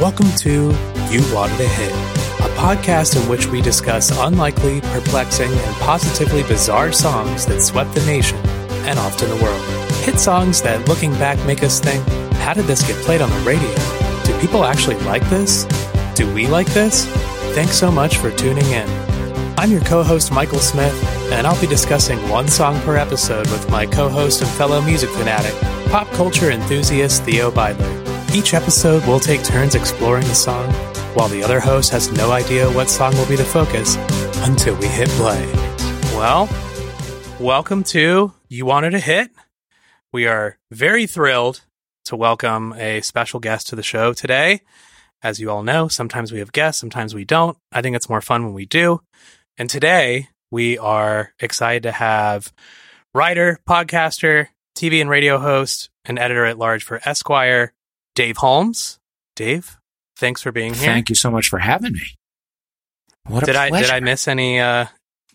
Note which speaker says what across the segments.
Speaker 1: Welcome to You Wanted a Hit, a podcast in which we discuss unlikely, perplexing, and positively bizarre songs that swept the nation and often the world. Hit songs that, looking back, make us think, how did this get played on the radio? Do people actually like this? Do we like this? Thanks so much for tuning in. I'm your co host, Michael Smith, and I'll be discussing one song per episode with my co host and fellow music fanatic, pop culture enthusiast Theo Beidler. Each episode, we'll take turns exploring the song, while the other host has no idea what song will be the focus until we hit play. Well, welcome to You Wanted a Hit. We are very thrilled to welcome a special guest to the show today. As you all know, sometimes we have guests, sometimes we don't. I think it's more fun when we do. And today, we are excited to have writer, podcaster, TV and radio host, and editor at large for Esquire, Dave Holmes. Dave, thanks for being here.
Speaker 2: Thank you so much for having me. What a
Speaker 1: did I did I miss any uh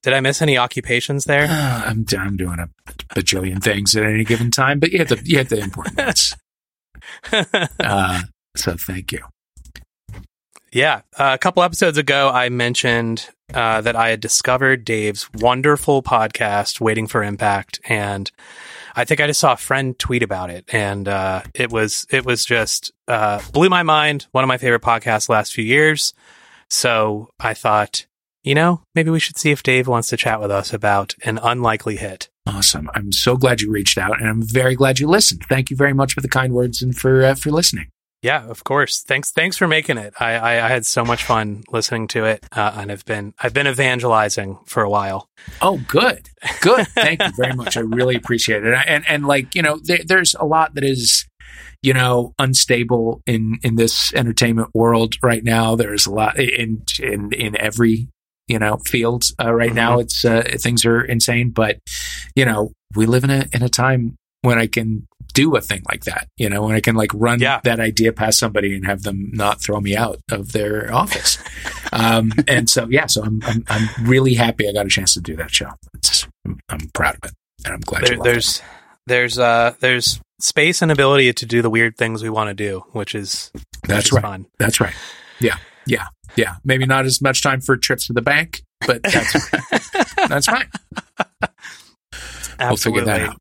Speaker 1: did I miss any occupations there?
Speaker 2: Uh, I'm I'm doing a bajillion things at any given time, but you have the you had the important ones. Uh, so thank you.
Speaker 1: yeah, uh, a couple episodes ago I mentioned uh, that I had discovered Dave's wonderful podcast Waiting for Impact and I think I just saw a friend tweet about it and uh, it was it was just uh, blew my mind, one of my favorite podcasts last few years. So I thought, you know, maybe we should see if Dave wants to chat with us about an unlikely hit.
Speaker 2: Awesome. I'm so glad you reached out, and I'm very glad you listened. Thank you very much for the kind words and for uh, for listening.
Speaker 1: Yeah, of course. Thanks, thanks for making it. I, I, I had so much fun listening to it, uh, and I've been I've been evangelizing for a while.
Speaker 2: Oh, good, good. Thank you very much. I really appreciate it. And and like you know, there, there's a lot that is you know unstable in in this entertainment world right now. There's a lot in in in every you know field uh, right
Speaker 1: Mhm.
Speaker 2: now. It's uh, things are insane, but you know we live in a in a time when I can do a thing like that. You know, when I can like run
Speaker 1: Yeah.
Speaker 2: that idea past somebody and have them not throw me out of their office. um, and so yeah, so I'm, I'm I'm really happy I got a chance to do that show. It's, I'm, I'm proud of it, and I'm glad
Speaker 1: There,
Speaker 2: loved it.
Speaker 1: there's there's uh there's space and ability to do the weird things we want to do, which is which
Speaker 2: That's
Speaker 1: is
Speaker 2: right.
Speaker 1: fun.
Speaker 2: That's right. Yeah, yeah, yeah. Maybe not as much time for trips to the bank, but that's that's fine. We'll figure that out.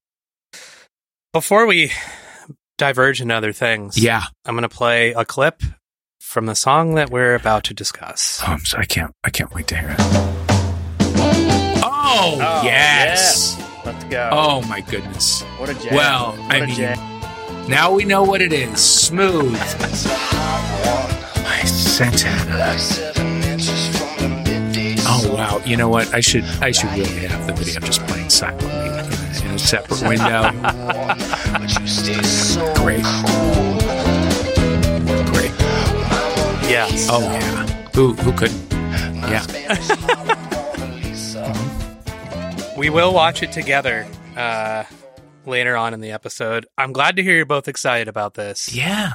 Speaker 1: Before we diverge into other things,
Speaker 2: Yeah.
Speaker 1: I'm going to play a clip from the song that we're about to discuss.
Speaker 2: Oh, I'm so, I can't. I can't wait to hear it. Oh,
Speaker 3: Oh,
Speaker 2: yes.
Speaker 3: Let's go.
Speaker 2: Oh my goodness.
Speaker 3: what a jam.
Speaker 2: Well,
Speaker 3: what
Speaker 2: I
Speaker 3: a
Speaker 2: mean,
Speaker 3: jam.
Speaker 2: now we know what it is. Smooth. My Santana. Oh wow! You know what? I should I should really have the video just playing silently in a, in a separate window. But you stay so great, great.
Speaker 1: Yes.
Speaker 2: Oh yeah. Who who couldn't? Yeah.
Speaker 1: We will watch it together uh, later on in the episode. I'm glad to hear you're both excited about this.
Speaker 2: Yeah.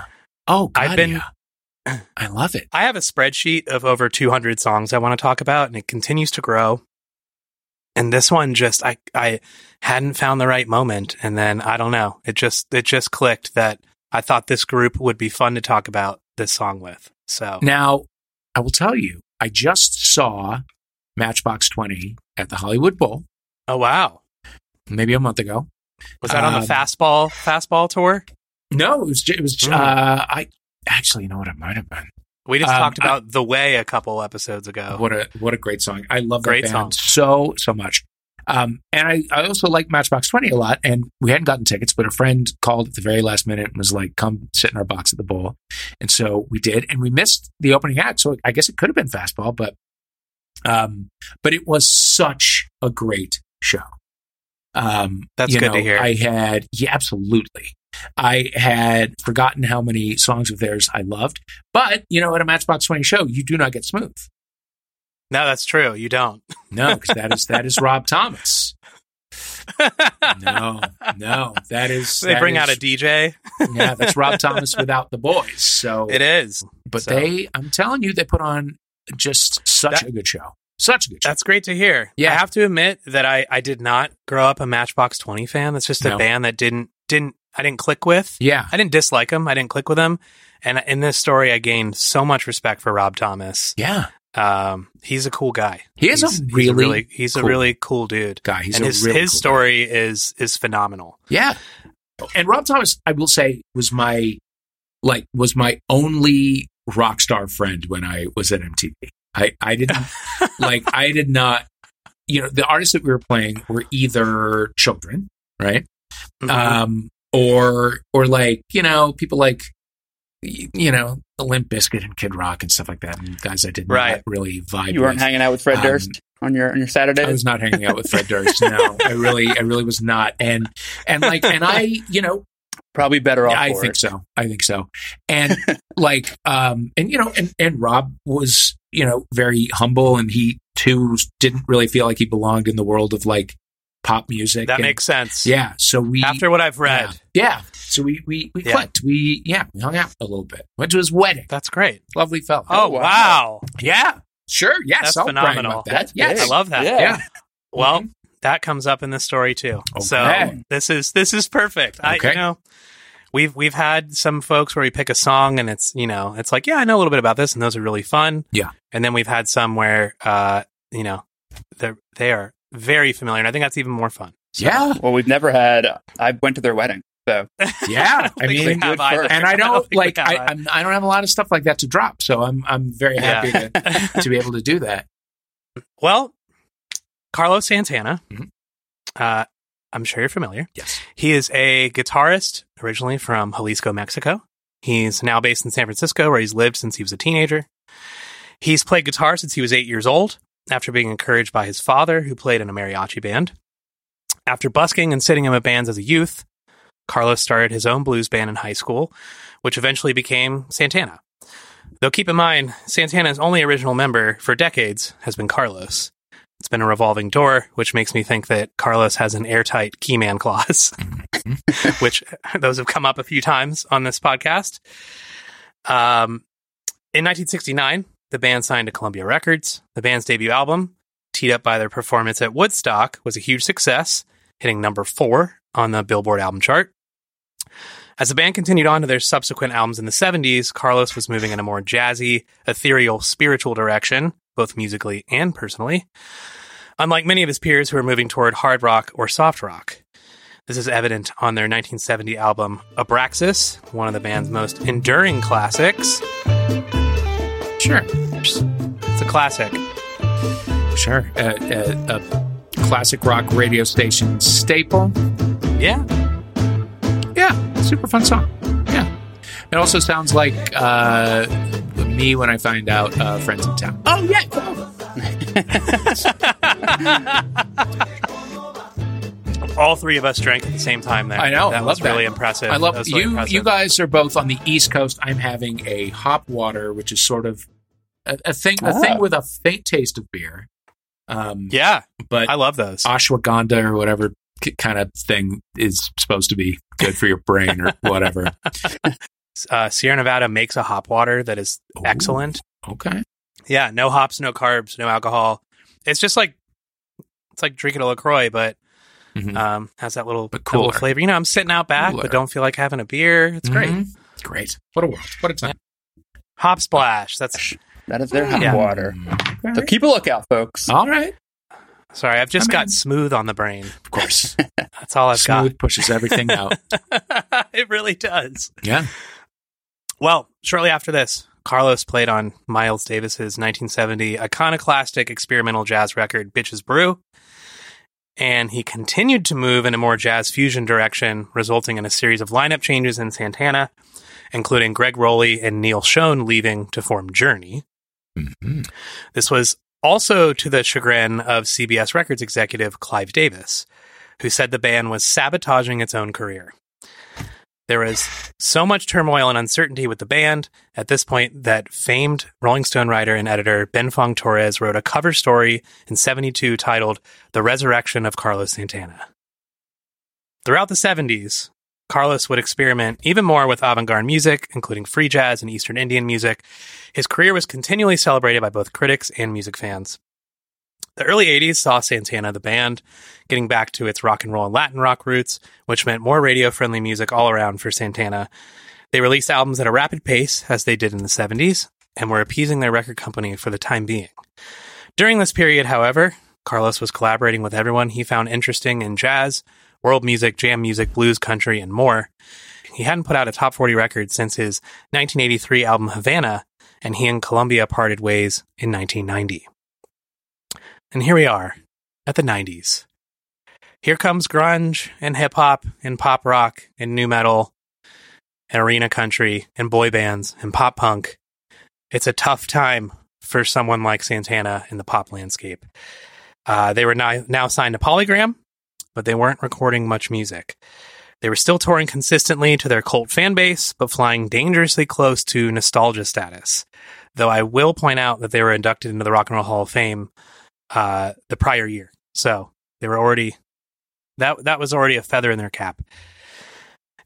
Speaker 2: Oh, God,
Speaker 1: I've been-
Speaker 2: yeah. I love it.
Speaker 1: I have a spreadsheet of over 200 songs I want to talk about, and it continues to grow. And this one just I I hadn't found the right moment, and then I don't know. It just it just clicked that I thought this group would be fun to talk about this song with. So
Speaker 2: Now, I will tell you, I just saw Matchbox Twenty at the Hollywood Bowl
Speaker 1: oh wow,
Speaker 2: maybe a month ago.
Speaker 1: was that on the
Speaker 2: Um,
Speaker 1: fastball fastball tour?
Speaker 2: No, it was. It was.
Speaker 1: Mm.
Speaker 2: Uh, I actually, you know what? It might have been.
Speaker 1: We just
Speaker 2: um,
Speaker 1: talked about the way a couple episodes ago.
Speaker 2: What a what a great song! I love that
Speaker 1: Great
Speaker 2: band
Speaker 1: song.
Speaker 2: so so much. Um, and I, I also like Matchbox Twenty a lot. And we hadn't gotten tickets, but a friend called at the very last minute and was like, "Come sit in our box at the bowl." And so we did, and we missed the opening act. So I guess it could have been fastball, but um, but it was such a great show. Um,
Speaker 1: That's good to
Speaker 2: know,
Speaker 1: hear.
Speaker 2: I had yeah, absolutely. I had forgotten how many songs of theirs I loved, but you know, at a Matchbox Twenty show, you do not get smooth.
Speaker 1: No, that's true. You don't.
Speaker 2: No, because that is that is Rob Thomas. No, no, that is
Speaker 1: they
Speaker 2: that
Speaker 1: bring
Speaker 2: is-
Speaker 1: out a DJ.
Speaker 2: yeah, that's Rob Thomas without the boys. So,
Speaker 1: It is.
Speaker 2: but
Speaker 1: so-
Speaker 2: they, I'm telling you, they put on just such
Speaker 1: That-
Speaker 2: a good show, such a good show.
Speaker 1: That's great to hear.
Speaker 2: Yeah.
Speaker 1: I have to admit that I, I did not grow up a Matchbox 20 fan. That's just a
Speaker 2: No.
Speaker 1: band that didn't didn't I didn't click with.
Speaker 2: Yeah.
Speaker 1: I didn't dislike him. I didn't click with him. And in this story, I gained so much respect for Rob Thomas.
Speaker 2: Yeah.
Speaker 1: Um, he's a cool guy.
Speaker 2: He is a
Speaker 1: He's- he's
Speaker 2: really
Speaker 1: he's a really cool dude.
Speaker 2: Guy. He's
Speaker 1: and
Speaker 2: a
Speaker 1: his
Speaker 2: really
Speaker 1: his
Speaker 2: cool guy.
Speaker 1: story is is phenomenal.
Speaker 2: Yeah. And Rob Thomas, I will say, was my like was my only rock star friend when I was at MTV. I I didn't like I did not you know the artists that we were playing were either children, right?
Speaker 1: Mhm.
Speaker 2: Um or or like, you know, people like you know, the Limp Bizkit and Kid Rock and stuff like that, and guys I didn't
Speaker 1: Right.
Speaker 2: really vibe
Speaker 3: You weren't
Speaker 2: with.
Speaker 3: hanging out with Fred
Speaker 2: Um,
Speaker 3: Durst on your on your Saturdays.
Speaker 2: I was not hanging out with Fred Durst. No, I really, I really was not. And and like, and I, you know,
Speaker 3: Probably better off.
Speaker 2: I
Speaker 3: for
Speaker 2: think
Speaker 3: it.
Speaker 2: so. I think so. And like, um, and you know, and and Rob was, you know, very humble, and he too didn't really feel like he belonged in the world of like pop music.
Speaker 1: that
Speaker 2: and-
Speaker 1: makes sense.
Speaker 2: yeah. So we
Speaker 1: After what I've read,
Speaker 2: yeah, yeah. So we we we
Speaker 1: Yeah.
Speaker 2: clicked. We yeah, we hung out a little bit. Went to his wedding.
Speaker 1: that's great.
Speaker 2: Lovely fellow.
Speaker 1: Oh,
Speaker 3: wow.
Speaker 1: wow.
Speaker 2: yeah, sure. Yes,
Speaker 1: That's
Speaker 2: I'll
Speaker 1: phenomenal.
Speaker 2: that.
Speaker 3: That's
Speaker 2: yes,
Speaker 1: I love that.
Speaker 3: Yeah.
Speaker 2: yeah.
Speaker 1: Well,
Speaker 2: Mhm.
Speaker 1: that comes up in the story too. So this is this is perfect. I
Speaker 2: Okay.
Speaker 1: you know we've we've had some folks where we pick a song and it's you know it's like yeah I know a little bit about this and those are really fun.
Speaker 2: Yeah.
Speaker 1: And then we've had some where uh you know they they are very familiar and I think that's even more fun. So-
Speaker 2: yeah,
Speaker 3: Well, we've never had. I went to their wedding, so
Speaker 2: yeah.
Speaker 1: I
Speaker 2: I mean,
Speaker 3: good first.
Speaker 2: and I don't,
Speaker 1: think we
Speaker 2: like
Speaker 1: have
Speaker 2: I. I'm, I don't have a lot of stuff like that to drop, so I'm I'm very happy
Speaker 1: Yeah.
Speaker 2: to, to be able to do that.
Speaker 1: Well, Carlos Santana,
Speaker 2: Mhm.
Speaker 1: uh, I'm sure you're familiar.
Speaker 2: Yes.
Speaker 1: He is a guitarist originally from Jalisco, Mexico. He's now based in San Francisco, where he's lived since he was a teenager. He's played guitar since he was eight years old, after being encouraged by his father, who played in a mariachi band. After busking and sitting in with bands as a youth, Carlos started his own blues band in high school, which eventually became Santana. Though keep in mind, Santana's only original member for decades has been Carlos. It's been a revolving door, which makes me think that Carlos has an airtight keyman clause, which those have come up a few times on this podcast. Um, in 1969, the band signed to Columbia Records. The band's debut album, teed up by their performance at Woodstock, was a huge success, hitting number four on the Billboard album chart. As the band continued on to their subsequent albums in the 70s, Carlos was moving in a more jazzy, ethereal, spiritual direction, both musically and personally. Unlike many of his peers who were moving toward hard rock or soft rock. This is evident on their 1970 album Abraxas, one of the band's most enduring classics.
Speaker 2: Sure,
Speaker 1: It's a classic.
Speaker 2: sure. Uh, uh, a classic rock radio station staple.
Speaker 1: Yeah.
Speaker 2: Yeah, super fun song. Yeah, it also sounds like uh, me when I find out uh, friends in town. Oh yeah, come on.
Speaker 1: All three of us drank at the same time there.
Speaker 2: I know,
Speaker 1: That
Speaker 2: I
Speaker 1: was
Speaker 2: love that.
Speaker 1: really impressive.
Speaker 2: I love
Speaker 1: That really
Speaker 2: you.
Speaker 1: impressive.
Speaker 2: You guys are both on the East Coast. I'm having a hop water, which is sort of a, a thing, a
Speaker 3: Ah.
Speaker 2: thing with a faint taste of beer. Um,
Speaker 1: Yeah,
Speaker 2: but
Speaker 1: I love those.
Speaker 2: ashwagandha or whatever kind of thing is supposed to be good for your brain or whatever.
Speaker 1: Uh, Sierra Nevada makes a hop water that is
Speaker 2: Ooh.
Speaker 1: excellent.
Speaker 2: Okay.
Speaker 1: Yeah, no hops, no carbs, no alcohol. It's just like it's like drinking a Lacroix, but
Speaker 2: Mhm.
Speaker 1: um, has that little,
Speaker 2: But
Speaker 1: little flavor. You know, I'm sitting out back,
Speaker 2: Cooler.
Speaker 1: but don't feel like having a beer. It's great.
Speaker 2: Mhm. Great. What a world. What a time.
Speaker 1: Hop splash. That's
Speaker 3: that is their hot
Speaker 1: Yeah.
Speaker 3: water.
Speaker 2: All
Speaker 3: So
Speaker 2: right.
Speaker 3: keep a lookout, folks.
Speaker 2: All right.
Speaker 1: sorry. I've just
Speaker 2: I mean-
Speaker 1: got smooth on the brain.
Speaker 2: Of course.
Speaker 1: That's all I've got.
Speaker 2: Smooth pushes everything out.
Speaker 1: it really does.
Speaker 2: Yeah.
Speaker 1: Well, shortly after this, Carlos played on Miles Davis's 1970 iconoclastic experimental jazz record, Bitches Brew. And he continued to move in a more jazz fusion direction, resulting in a series of lineup changes in Santana, including Gregg Rolie and Neal Schon leaving to form Journey.
Speaker 2: Mhm.
Speaker 1: This was also to the chagrin of CBS Records executive Clive Davis, who said the band was sabotaging its own career. There was so much turmoil and uncertainty with the band at this point that famed Rolling Stone writer and editor Ben Fong Torres wrote a cover story in 72 titled The Resurrection of Carlos Santana. Throughout the 70s, Carlos would experiment even more with avant garde music, including free jazz and Eastern Indian music. His career was continually celebrated by both critics and music fans. The early 80s saw Santana, the band, getting back to its rock and roll and Latin rock roots, which meant more radio friendly music all around for Santana. They released albums at a rapid pace, as they did in the 70s, and were appeasing their record company for the time being. During this period, however, Carlos was collaborating with everyone he found interesting in jazz, world music, jam music, blues, country, and more. He hadn't put out a top 40 record since his 1983 album Havana, and he and Columbia parted ways in 1990. And here we are at the 90s. Here comes grunge and hip hop and pop rock and nu metal and arena country and boy bands and pop punk. It's a tough time for someone like Santana in the pop landscape. Uh, they were now, now signed to Polygram, but they weren't recording much music. They were still touring consistently to their cult fan base, but flying dangerously close to nostalgia status. Though I will point out that they were inducted into the Rock and Roll Hall of Fame uh, the prior year, so they were already that that was already a feather in their cap.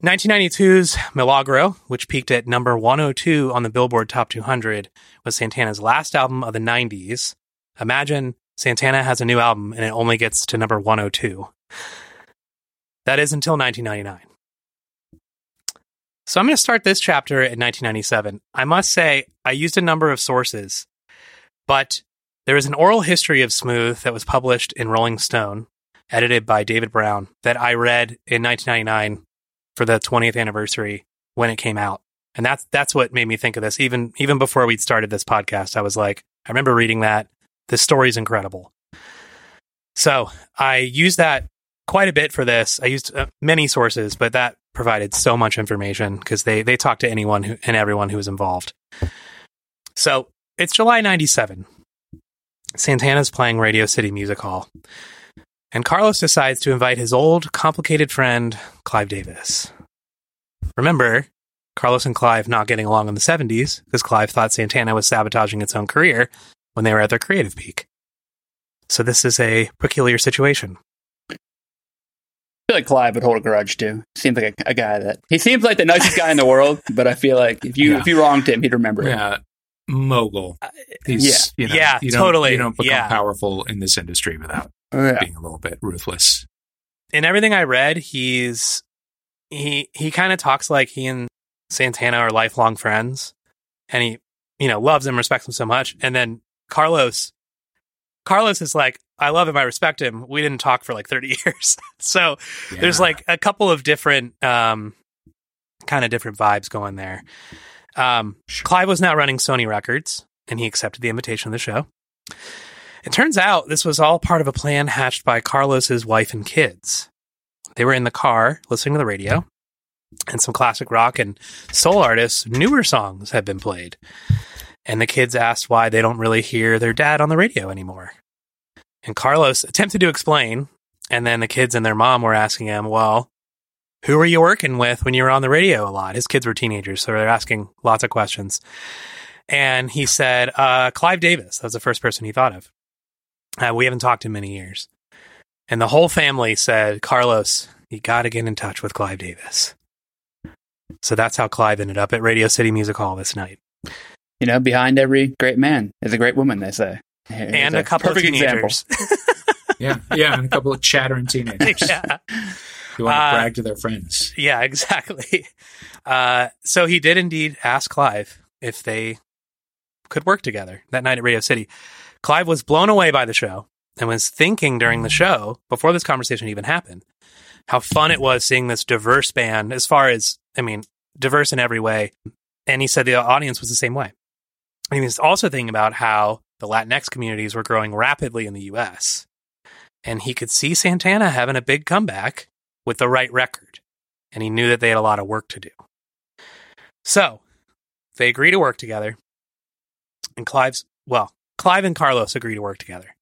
Speaker 1: 1992's Milagro, which peaked at number 102 on the Billboard Top 200, was Santana's last album of the 90s. Imagine Santana has a new album and it only gets to number 102. That is until 1999. So I'm going to start this chapter in 1997. I must say, I used a number of sources, but there is an oral history of Smooth that was published in Rolling Stone, edited by David Brown, that I read in 1999 for the 20th anniversary when it came out. And that's that's what made me think of this. Even even before we'd started this podcast, I was like, I remember reading that. This story's incredible. So I used that quite a bit for this. I used uh, many sources, but that provided so much information because they they talked to anyone who, and everyone who was involved. So it's July '97. Santana's playing Radio City Music Hall, and Carlos decides to invite his old, complicated friend Clive Davis. Remember, Carlos and Clive not getting along in the 70s because Clive thought Santana was sabotaging its own career when they were at their creative peak. So this is a peculiar situation.
Speaker 3: I feel like Clive would hold a grudge too. Seems like a, a guy that he seems like the nicest guy in the world, but I feel like if you
Speaker 2: Yeah.
Speaker 3: if you wronged him, he'd remember it.
Speaker 2: Yeah. Mogul. Uh, he's, you know,
Speaker 1: Yeah,
Speaker 2: you don't-
Speaker 1: totally.
Speaker 2: You don't become
Speaker 1: Yeah.
Speaker 2: powerful in this industry without oh,
Speaker 3: Yeah.
Speaker 2: being a little bit ruthless.
Speaker 1: in everything I read, he's he he kind of talks like he and Santana are lifelong friends, and he you know loves him, respects him so much. And then Carlos, Carlos is like, I love him, I respect him. We didn't talk for like thirty years, so there's like a couple of different um kind of different vibes going there. Um, Clive was now running Sony Records, and he accepted the invitation of the show. It turns out this was all part of a plan hatched by Carlos's wife and kids. They were in the car listening to the radio, and some classic rock and soul artists' newer songs had been played. And the kids asked why they don't really hear their dad on the radio anymore. And Carlos attempted to explain, and then the kids and their mom were asking him, Well, who were you working with when you were on the radio a lot? His kids were teenagers, so they're asking lots of questions. And he said, uh, Clive Davis. That was the first person he thought of. Uh, we haven't talked in many years. And the whole family said, Carlos, you got to get in touch with Clive Davis. So that's how Clive ended up at Radio City Music Hall this night.
Speaker 3: You know, behind every great man is a great woman. They say, Here's
Speaker 1: and a couple of
Speaker 3: perfect example.
Speaker 1: teenagers.
Speaker 2: yeah, yeah, and a couple of chattering teenagers
Speaker 1: yeah.
Speaker 2: who want to
Speaker 1: Uh,
Speaker 2: brag to their friends.
Speaker 1: yeah, exactly. Uh, so he did indeed ask Clive if they could work together that night at Radio City. Clive was blown away by the show and was thinking during the show, before this conversation even happened, how fun it was seeing this diverse band, as far as, I mean, diverse in every way. And he said the audience was the same way. And he was also thinking about how the Latinx communities were growing rapidly in the US. And he could see Santana having a big comeback with the right record. And he knew that they had a lot of work to do. So they agree to work together. And Clive's, well, Clive and Carlos agree to work together.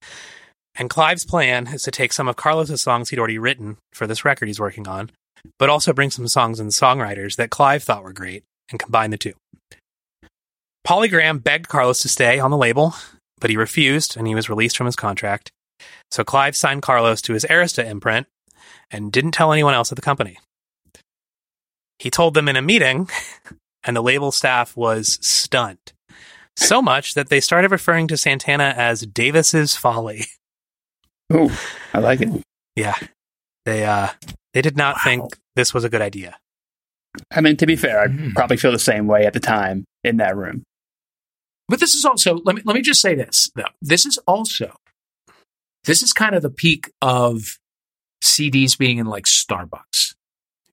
Speaker 1: And Clive's plan is to take some of Carlos's songs he'd already written for this record he's working on, but also bring some songs and songwriters that Clive thought were great and combine the two. Polygram begged Carlos to stay on the label, but he refused and he was released from his contract. So Clive signed Carlos to his Arista imprint and didn't tell anyone else at the company. He told them in a meeting, and the label staff was stunned. So much that they started referring to Santana as Davis's Folly.
Speaker 3: Oh, I like it.
Speaker 1: Yeah, they uh they did not
Speaker 2: Wow.
Speaker 1: think this was a good idea.
Speaker 3: I mean, to be fair, I'd
Speaker 2: Mm.
Speaker 3: probably feel the same way at the time in that room.
Speaker 2: But this is also let me let me just say this though. This is also this is kind of the peak of CDs being in like Starbucks.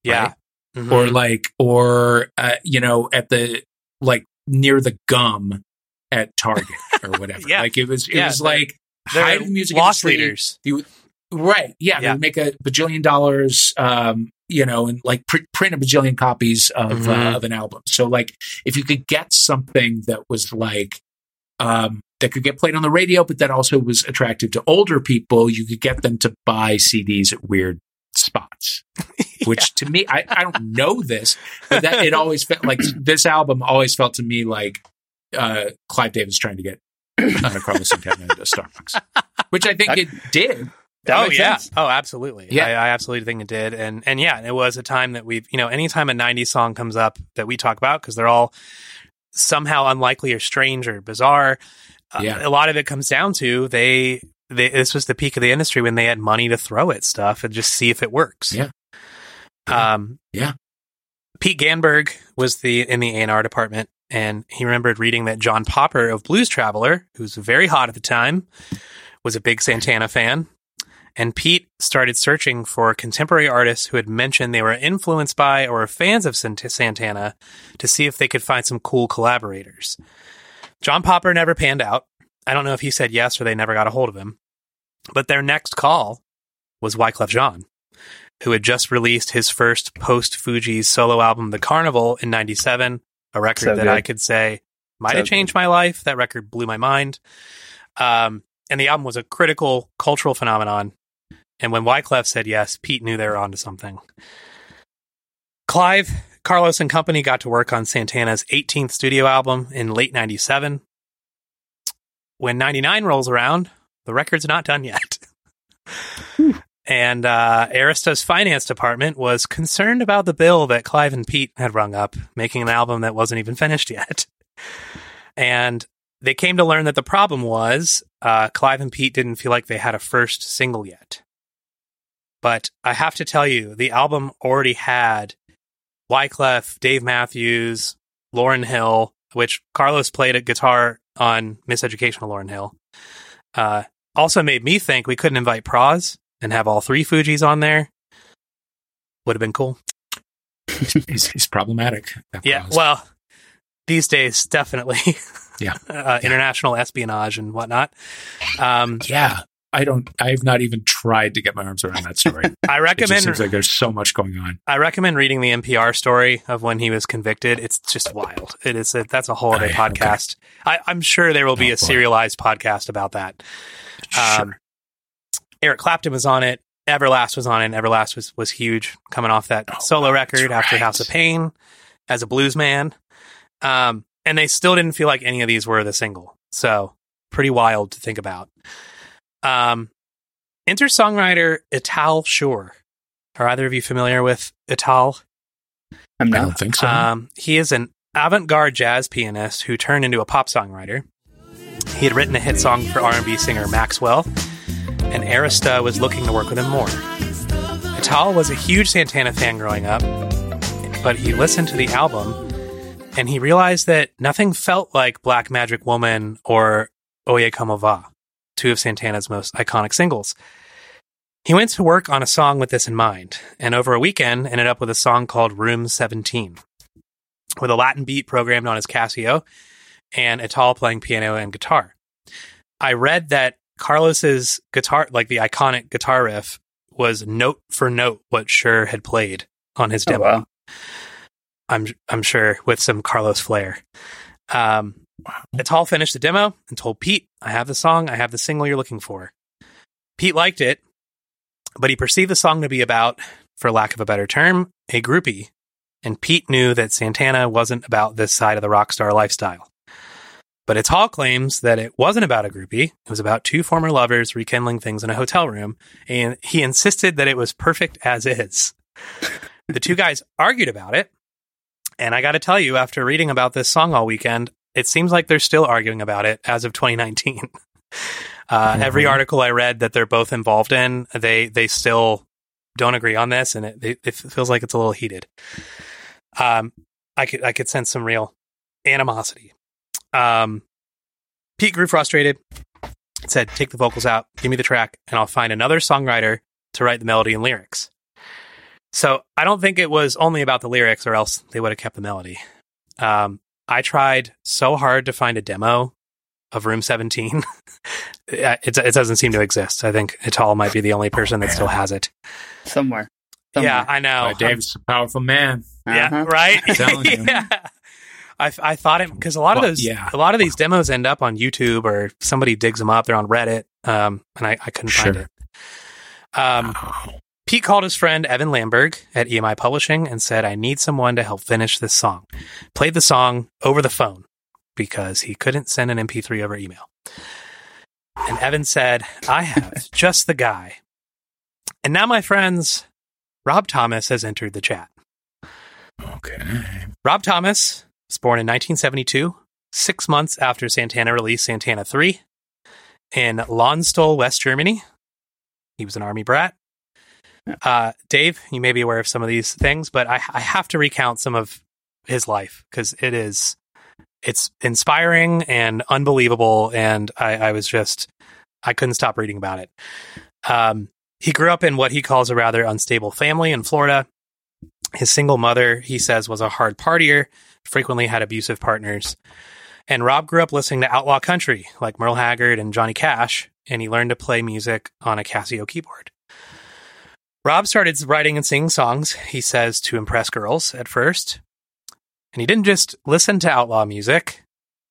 Speaker 1: Yeah,
Speaker 2: right?
Speaker 1: Mhm.
Speaker 2: or like or uh, you know at the like near the gum at Target or whatever.
Speaker 1: Yeah.
Speaker 2: Like it was it
Speaker 1: Yeah,
Speaker 2: was like hide the music
Speaker 1: leaders.
Speaker 2: You right, yeah,
Speaker 1: Yeah.
Speaker 2: make a bajillion dollars, um, you know, and like pr- print a bajillion copies of
Speaker 1: Mhm.
Speaker 2: uh, of an album. So like, if you could get something that was like, um, that could get played on the radio, but that also was attractive to older people, you could get them to buy CDs at weird spots. Which to me, I, I don't know this, but that it always felt like this album always felt to me like uh, Clive Davis trying to get uh, Carlos Santana into Starbucks, which I think
Speaker 3: I-
Speaker 2: it did.
Speaker 3: That
Speaker 1: oh
Speaker 3: makes
Speaker 1: yeah.
Speaker 3: sense.
Speaker 1: Oh, absolutely.
Speaker 2: Yeah.
Speaker 1: I, I absolutely think it did. And and yeah, it was a time that we've you know anytime a '90s song comes up that we talk about because they're all somehow unlikely or strange or bizarre. uh, a lot of it comes down to they. They, this was the peak of the industry when they had money to throw at stuff and just see if it works.
Speaker 2: Yeah.
Speaker 1: Um,
Speaker 2: Yeah.
Speaker 1: Pete Ganbarg was the in the A&R department, and he remembered reading that John Popper of Blues Traveler, who's very hot at the time, was a big Santana fan. And Pete started searching for contemporary artists who had mentioned they were influenced by or fans of Santana to see if they could find some cool collaborators. John Popper never panned out. I don't know if he said yes or they never got a hold of him. But their next call was Wyclef Jean, who had just released his first post Fugees solo album, The Carnival, in 97, a record
Speaker 3: So
Speaker 1: that
Speaker 3: good.
Speaker 1: I could say might
Speaker 3: So
Speaker 1: have changed my life. That record blew my mind. Um, and the album was a critical cultural phenomenon. And when Wyclef said yes, Pete knew they were onto something. Clive, Carlos, and company got to work on Santana's 18th studio album in late 97. When 99 rolls around, the record's not done yet. and uh, Arista's finance department was concerned about the bill that Clive and Pete had rung up, making an album that wasn't even finished yet. And they came to learn that the problem was uh, Clive and Pete didn't feel like they had a first single yet. But I have to tell you, the album already had Wyclef, Dave Matthews, Lauryn Hill, which Carlos played a guitar on Miseducation of Lauryn Hill. Uh, also made me think we couldn't invite Pras and have all three Fugees on there. Would have been cool.
Speaker 2: He's, he's problematic.
Speaker 1: Yeah, well, these days, definitely.
Speaker 2: Yeah.
Speaker 1: uh, international espionage and whatnot. Um,
Speaker 2: yeah. I don't. I've not even tried to get my arms around that story.
Speaker 1: I
Speaker 2: it
Speaker 1: recommend
Speaker 2: seems like there's so much going on.
Speaker 1: I recommend reading the NPR story of when he was convicted. It's just wild. It is. A, that's a whole other
Speaker 2: yeah,
Speaker 1: podcast. I, I'm sure there will be
Speaker 2: Oh,
Speaker 1: a
Speaker 2: boy.
Speaker 1: serialized podcast about that. Um,
Speaker 2: Sure.
Speaker 1: Eric Clapton was on it. Everlast was on it. and Everlast was was huge coming off that
Speaker 2: Oh,
Speaker 1: solo record
Speaker 2: that's
Speaker 1: after. House of Pain as a blues man. Um, and they still didn't feel like any of these were the single. So pretty wild to think about. Um, enter songwriter Itaal Shur. Are either of you familiar with Itaal?
Speaker 3: I'm
Speaker 2: I
Speaker 3: not.
Speaker 2: don't think so.
Speaker 1: Um, he is an avant-garde jazz pianist who turned into a pop songwriter. He had written a hit song for R&B singer Maxwell, and Arista was looking to work with him more. Itaal was a huge Santana fan growing up, but he listened to the album and he realized that nothing felt like Black Magic Woman or Oye Como Va, two of Santana's most iconic singles. He went to work on a song with this in mind, and over a weekend ended up with a song called Room 17, with a Latin beat programmed on his Casio and Itaal playing piano and guitar. I read that Carlos's guitar, like the iconic guitar riff, was note for note what Shur had played on his
Speaker 3: Oh,
Speaker 1: demo.
Speaker 3: wow.
Speaker 1: I'm I'm sure with some Carlos flair. Um, Itaal finished the demo and told Pete, "I have the song. I have the single you're looking for." Pete liked it, but he perceived the song to be about, for lack of a better term, a groupie. And Pete knew that Santana wasn't about this side of the rock star lifestyle. But Itaal claims that it wasn't about a groupie. It was about two former lovers rekindling things in a hotel room, and he insisted that it was perfect as is. the two guys argued about it, and I got to tell you, after reading about this song all weekend, it seems like they're still arguing about it as of 2019. Uh, Every
Speaker 2: Mhm.
Speaker 1: article I read that they're both involved in, they they still don't agree on this, and it, it, it feels like it's a little heated. Um, I could I could sense some real animosity. Um, Pete grew frustrated. Said, "Take the vocals out, give me the track, and I'll find another songwriter to write the melody and lyrics." So I don't think it was only about the lyrics, or else they would have kept the melody. Um, I tried so hard to find a demo of Room 17. it, it doesn't seem to exist. I think Itaal might be the only person that still has it.
Speaker 3: Somewhere.
Speaker 1: Yeah, I know.
Speaker 2: Uh, Dave's a powerful man.
Speaker 1: Yeah,
Speaker 3: Uh-huh.
Speaker 1: right.
Speaker 2: I'm telling you.
Speaker 1: yeah. I, I thought it because a lot of
Speaker 2: Well,
Speaker 1: those
Speaker 2: yeah.
Speaker 1: a lot of these demos end up on YouTube or somebody digs them up. They're on Reddit, um, and I, I couldn't find it. Um, Pete called his friend Evan Lamberg at EMI Publishing and said, I need someone to help finish this song. Played the song over the phone because he couldn't send an MP3 over email. And Evan said, I have just the guy. And now, my friends, Rob Thomas has entered the chat.
Speaker 2: Okay.
Speaker 1: Rob Thomas was born in 1972, six months after Santana released Santana 3 in Landstuhl, West Germany. He was an army brat. Uh, Dave, you may be aware of some of these things, but I, I have to recount some of his life because it is it's inspiring and unbelievable, and I, I was just I couldn't stop reading about it. Um, he grew up in what he calls a rather unstable family in Florida. His single mother, he says, was a hard partier, frequently had abusive partners. And Rob grew up listening to outlaw country like Merle Haggard and Johnny Cash, and he learned to play music on a Casio keyboard. Rob started writing and singing songs, he says, to impress girls at first. And he didn't just listen to outlaw music.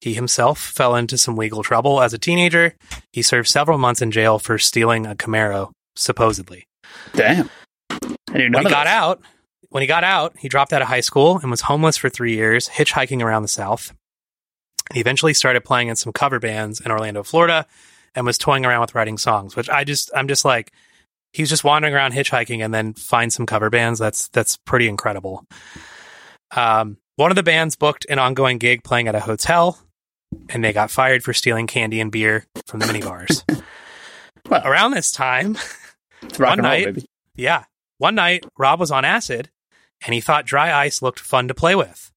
Speaker 1: He himself fell into some legal trouble as a teenager. He served several months in jail for stealing a Camaro, supposedly.
Speaker 3: Damn. I knew none
Speaker 1: When he got out, when he got out, he dropped out of high school and was homeless for three years, hitchhiking around the South. He eventually started playing in some cover bands in Orlando, Florida, and was toying around with writing songs. Which I just, I'm just like, he was just wandering around hitchhiking and then find some cover bands. That's that's pretty incredible. Um, one of the bands booked an ongoing gig playing at a hotel, and they got fired for stealing candy and beer from the minibars.
Speaker 3: Well.
Speaker 1: Around this time,
Speaker 3: It's rock
Speaker 1: one
Speaker 3: and roll,
Speaker 1: night-
Speaker 3: baby.
Speaker 1: yeah. One night, Rob was on acid and he thought dry ice looked fun to play with.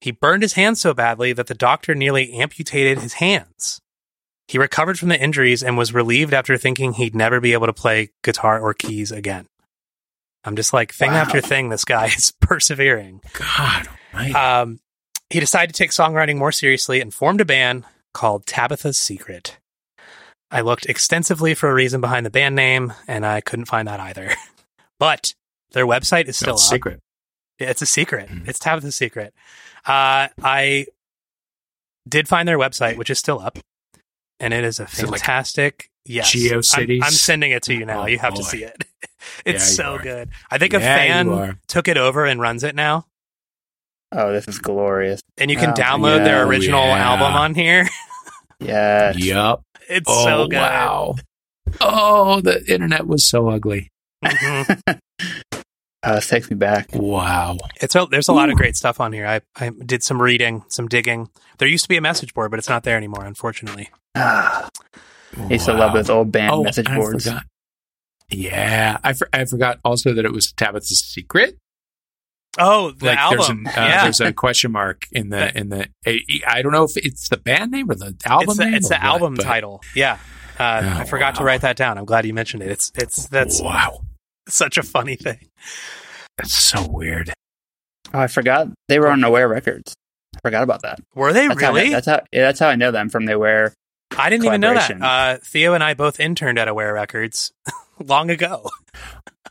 Speaker 1: He burned his hands so badly that the doctor nearly amputated his hands. He recovered from the injuries and was relieved after thinking he'd never be able to play guitar or keys again. I'm just like, thing
Speaker 3: Wow.
Speaker 1: after thing, this guy is persevering.
Speaker 2: God.
Speaker 1: Um, he decided to take songwriting more seriously and formed a band called Tabitha's Secret. I looked extensively for a reason behind the band name, and I couldn't find that either. but their website is still
Speaker 2: No, it's
Speaker 1: up.
Speaker 2: secret.
Speaker 1: It's a secret.
Speaker 2: Mhm.
Speaker 1: It's Tabitha's Secret. Uh, I did find their website, which is still up, and it is a
Speaker 2: Is like
Speaker 1: fantastic. yes,
Speaker 2: GeoCities?
Speaker 1: I'm, I'm sending it to you now.
Speaker 2: Oh,
Speaker 1: you have to see it. it's
Speaker 2: Yeah,
Speaker 1: so
Speaker 2: are.
Speaker 1: good. I think a
Speaker 2: Yeah,
Speaker 1: fan took it over and runs it now.
Speaker 3: Oh, this is glorious.
Speaker 1: and you can
Speaker 3: Oh,
Speaker 1: download their original
Speaker 2: Yeah.
Speaker 1: album on here.
Speaker 3: Yeah.
Speaker 2: Yup.
Speaker 1: It's
Speaker 2: Oh,
Speaker 1: so good.
Speaker 2: wow. Oh, the internet was so ugly.
Speaker 1: Mhm.
Speaker 3: Uh, this takes me back.
Speaker 2: Wow.
Speaker 1: It's a, there's a lot of great stuff on here. I, I did some reading, some digging. There used to be a message board, but it's not there anymore, unfortunately.
Speaker 3: Ah, I used to love those old band
Speaker 2: oh,
Speaker 3: message boards.
Speaker 2: forgot. Yeah, I, for, I forgot also that it was Tabitha's secret.
Speaker 1: Oh, the
Speaker 2: like
Speaker 1: album.
Speaker 2: there's an, uh,
Speaker 1: yeah,
Speaker 2: there's a question mark in the in the. I don't know if it's the band name or the album
Speaker 1: it's the,
Speaker 2: name.
Speaker 1: it's the
Speaker 2: what,
Speaker 1: album
Speaker 2: but-
Speaker 1: title. Yeah. Uh,
Speaker 2: Oh,
Speaker 1: I forgot to write that down. I'm glad you mentioned it. It's it's that's
Speaker 2: wow.
Speaker 1: Such a funny thing.
Speaker 2: That's so weird.
Speaker 3: Oh, I forgot they were on Aware Records. I forgot about that.
Speaker 1: Were they
Speaker 3: That's how,
Speaker 1: really?
Speaker 3: that's how. Yeah, that's how I know them from the Aware.
Speaker 1: I didn't even know that. Uh, Theo and I both interned at Aware Records long ago.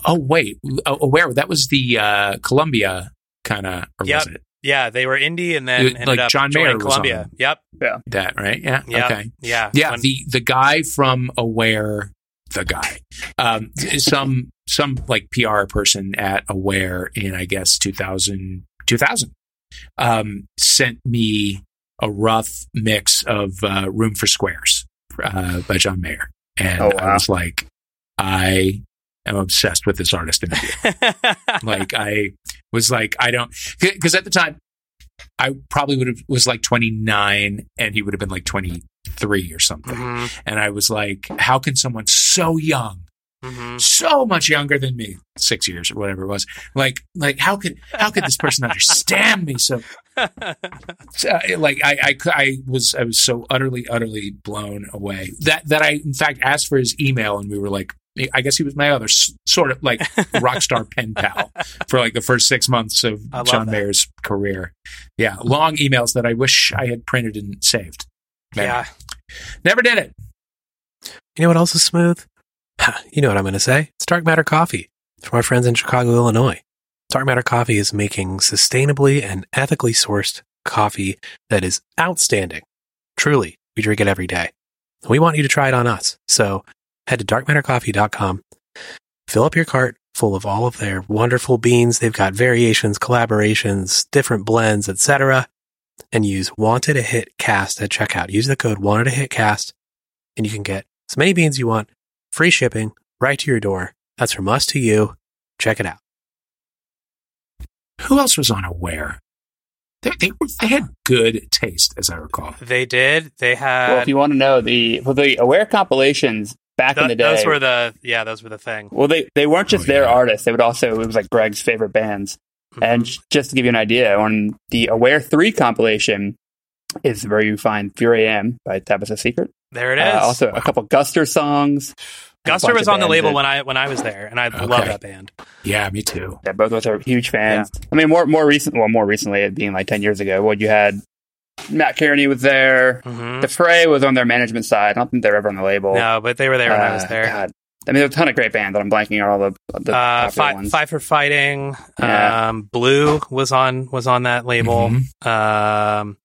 Speaker 2: Oh wait, oh, aware that was the uh, Columbia kind of, or
Speaker 1: Yep.
Speaker 2: was it
Speaker 1: Yeah, they were indie and then ended
Speaker 2: like John
Speaker 1: joining
Speaker 2: Mayer was
Speaker 1: Columbia.
Speaker 2: on.
Speaker 1: Yep.
Speaker 2: that? Right? Yeah.
Speaker 1: Yep.
Speaker 2: Okay.
Speaker 1: Yeah.
Speaker 2: Yeah.
Speaker 1: When-
Speaker 2: the the guy from Aware, the guy, um, some some like PR person at Aware in I guess 2000, 2000 um, sent me a rough mix of uh, Room for Squares uh, by John Mayer, and
Speaker 3: Oh,
Speaker 2: I was like, I am obsessed with this artist like I was like, I don't because at the time I probably would have was like 29 and he would have been like 23 or something.
Speaker 1: Mhm,
Speaker 2: And I was like, how can someone so young,
Speaker 1: mhm.
Speaker 2: so much younger than me, six years or whatever it was, like, like how could, how could this person understand me? So, uh, like, I, I, I was, I was so utterly, utterly blown away that, that I, in fact, asked for his email and we were like, I guess he was my other sort of like rock star pen pal for like the first six months of John
Speaker 1: that.
Speaker 2: Mayer's career. Yeah. Long emails that I wish I had printed and saved.
Speaker 1: yeah.
Speaker 2: Never did it.
Speaker 1: You know what else is smooth? You know what I'm going to say. It's Dark Matter Coffee from our friends in Chicago, Illinois. Dark Matter Coffee is making sustainably and ethically sourced coffee that is outstanding. Truly, we drink it every day. We want you to try it on us. So head to darkmattercoffee.com, fill up your cart full of all of their wonderful beans. They've got variations, collaborations, different blends, etc. And use wanted a hit cast at checkout. Use the code wanted a hit cast and you can get as many beans you want, free shipping right to your door. That's from us to you. Check it out.
Speaker 2: Who else was unaware? They, they, they had good taste, as I recall.
Speaker 1: They did. They had
Speaker 3: well, if you want to know the well, the Aware compilations back in the day.
Speaker 1: those were the yeah, those were the thing.
Speaker 3: well, they they weren't just
Speaker 2: Oh,
Speaker 3: their
Speaker 2: yeah.
Speaker 3: artists; they would also it was like Greg's favorite bands.
Speaker 1: Mm-hmm.
Speaker 3: And just to give you an idea, on the Aware Three compilation is where you find "3 a.m." by Tabitha Secret.
Speaker 1: There it is.
Speaker 3: Uh, also, a couple Guster songs.
Speaker 1: Guster was on the label
Speaker 3: that-
Speaker 1: when I when I was there, and I
Speaker 2: Okay.
Speaker 1: love that band.
Speaker 2: Yeah, me too.
Speaker 3: Yeah, both of us are huge fans. I mean, more more recent, well, more recently, it being like ten years ago. What you had, Matt Kearney was there.
Speaker 1: hmm
Speaker 3: The Fray was on their management side. I don't think they're ever on the label.
Speaker 1: No, but they were there when I was
Speaker 3: Uh,
Speaker 1: there.
Speaker 3: God. I mean, there's a ton of great bands, but I'm blanking on all the, the
Speaker 1: Uh,
Speaker 3: popular
Speaker 1: five,
Speaker 3: ones.
Speaker 1: five for fighting.
Speaker 3: Yeah.
Speaker 1: Um, Blue was on was on that label.
Speaker 2: Mhm.
Speaker 1: Um,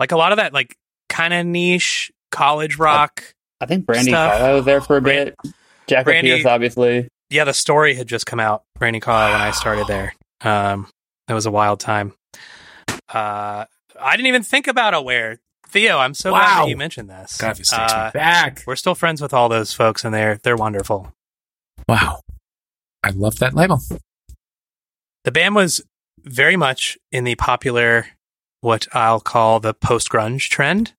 Speaker 1: like a lot of that, like kind of niche college rock.
Speaker 3: I think Brandi
Speaker 1: stuff.
Speaker 3: Carlile was there for a
Speaker 1: Bran-
Speaker 3: bit. Jack
Speaker 1: Brandy-
Speaker 3: Pierce, obviously.
Speaker 1: yeah, the story had just come out, Randy Carlile, when I started there. Um, it was a wild time. Uh, I didn't even think about Aware. Theo, I'm so glad
Speaker 2: Wow.
Speaker 1: that you mentioned this.
Speaker 2: God, this takes
Speaker 1: Uh,
Speaker 2: me back.
Speaker 1: we're still friends with all those folks, and they're they're wonderful.
Speaker 2: Wow. I love that label.
Speaker 1: The band was very much in the popular, what I'll call the post grunge trend,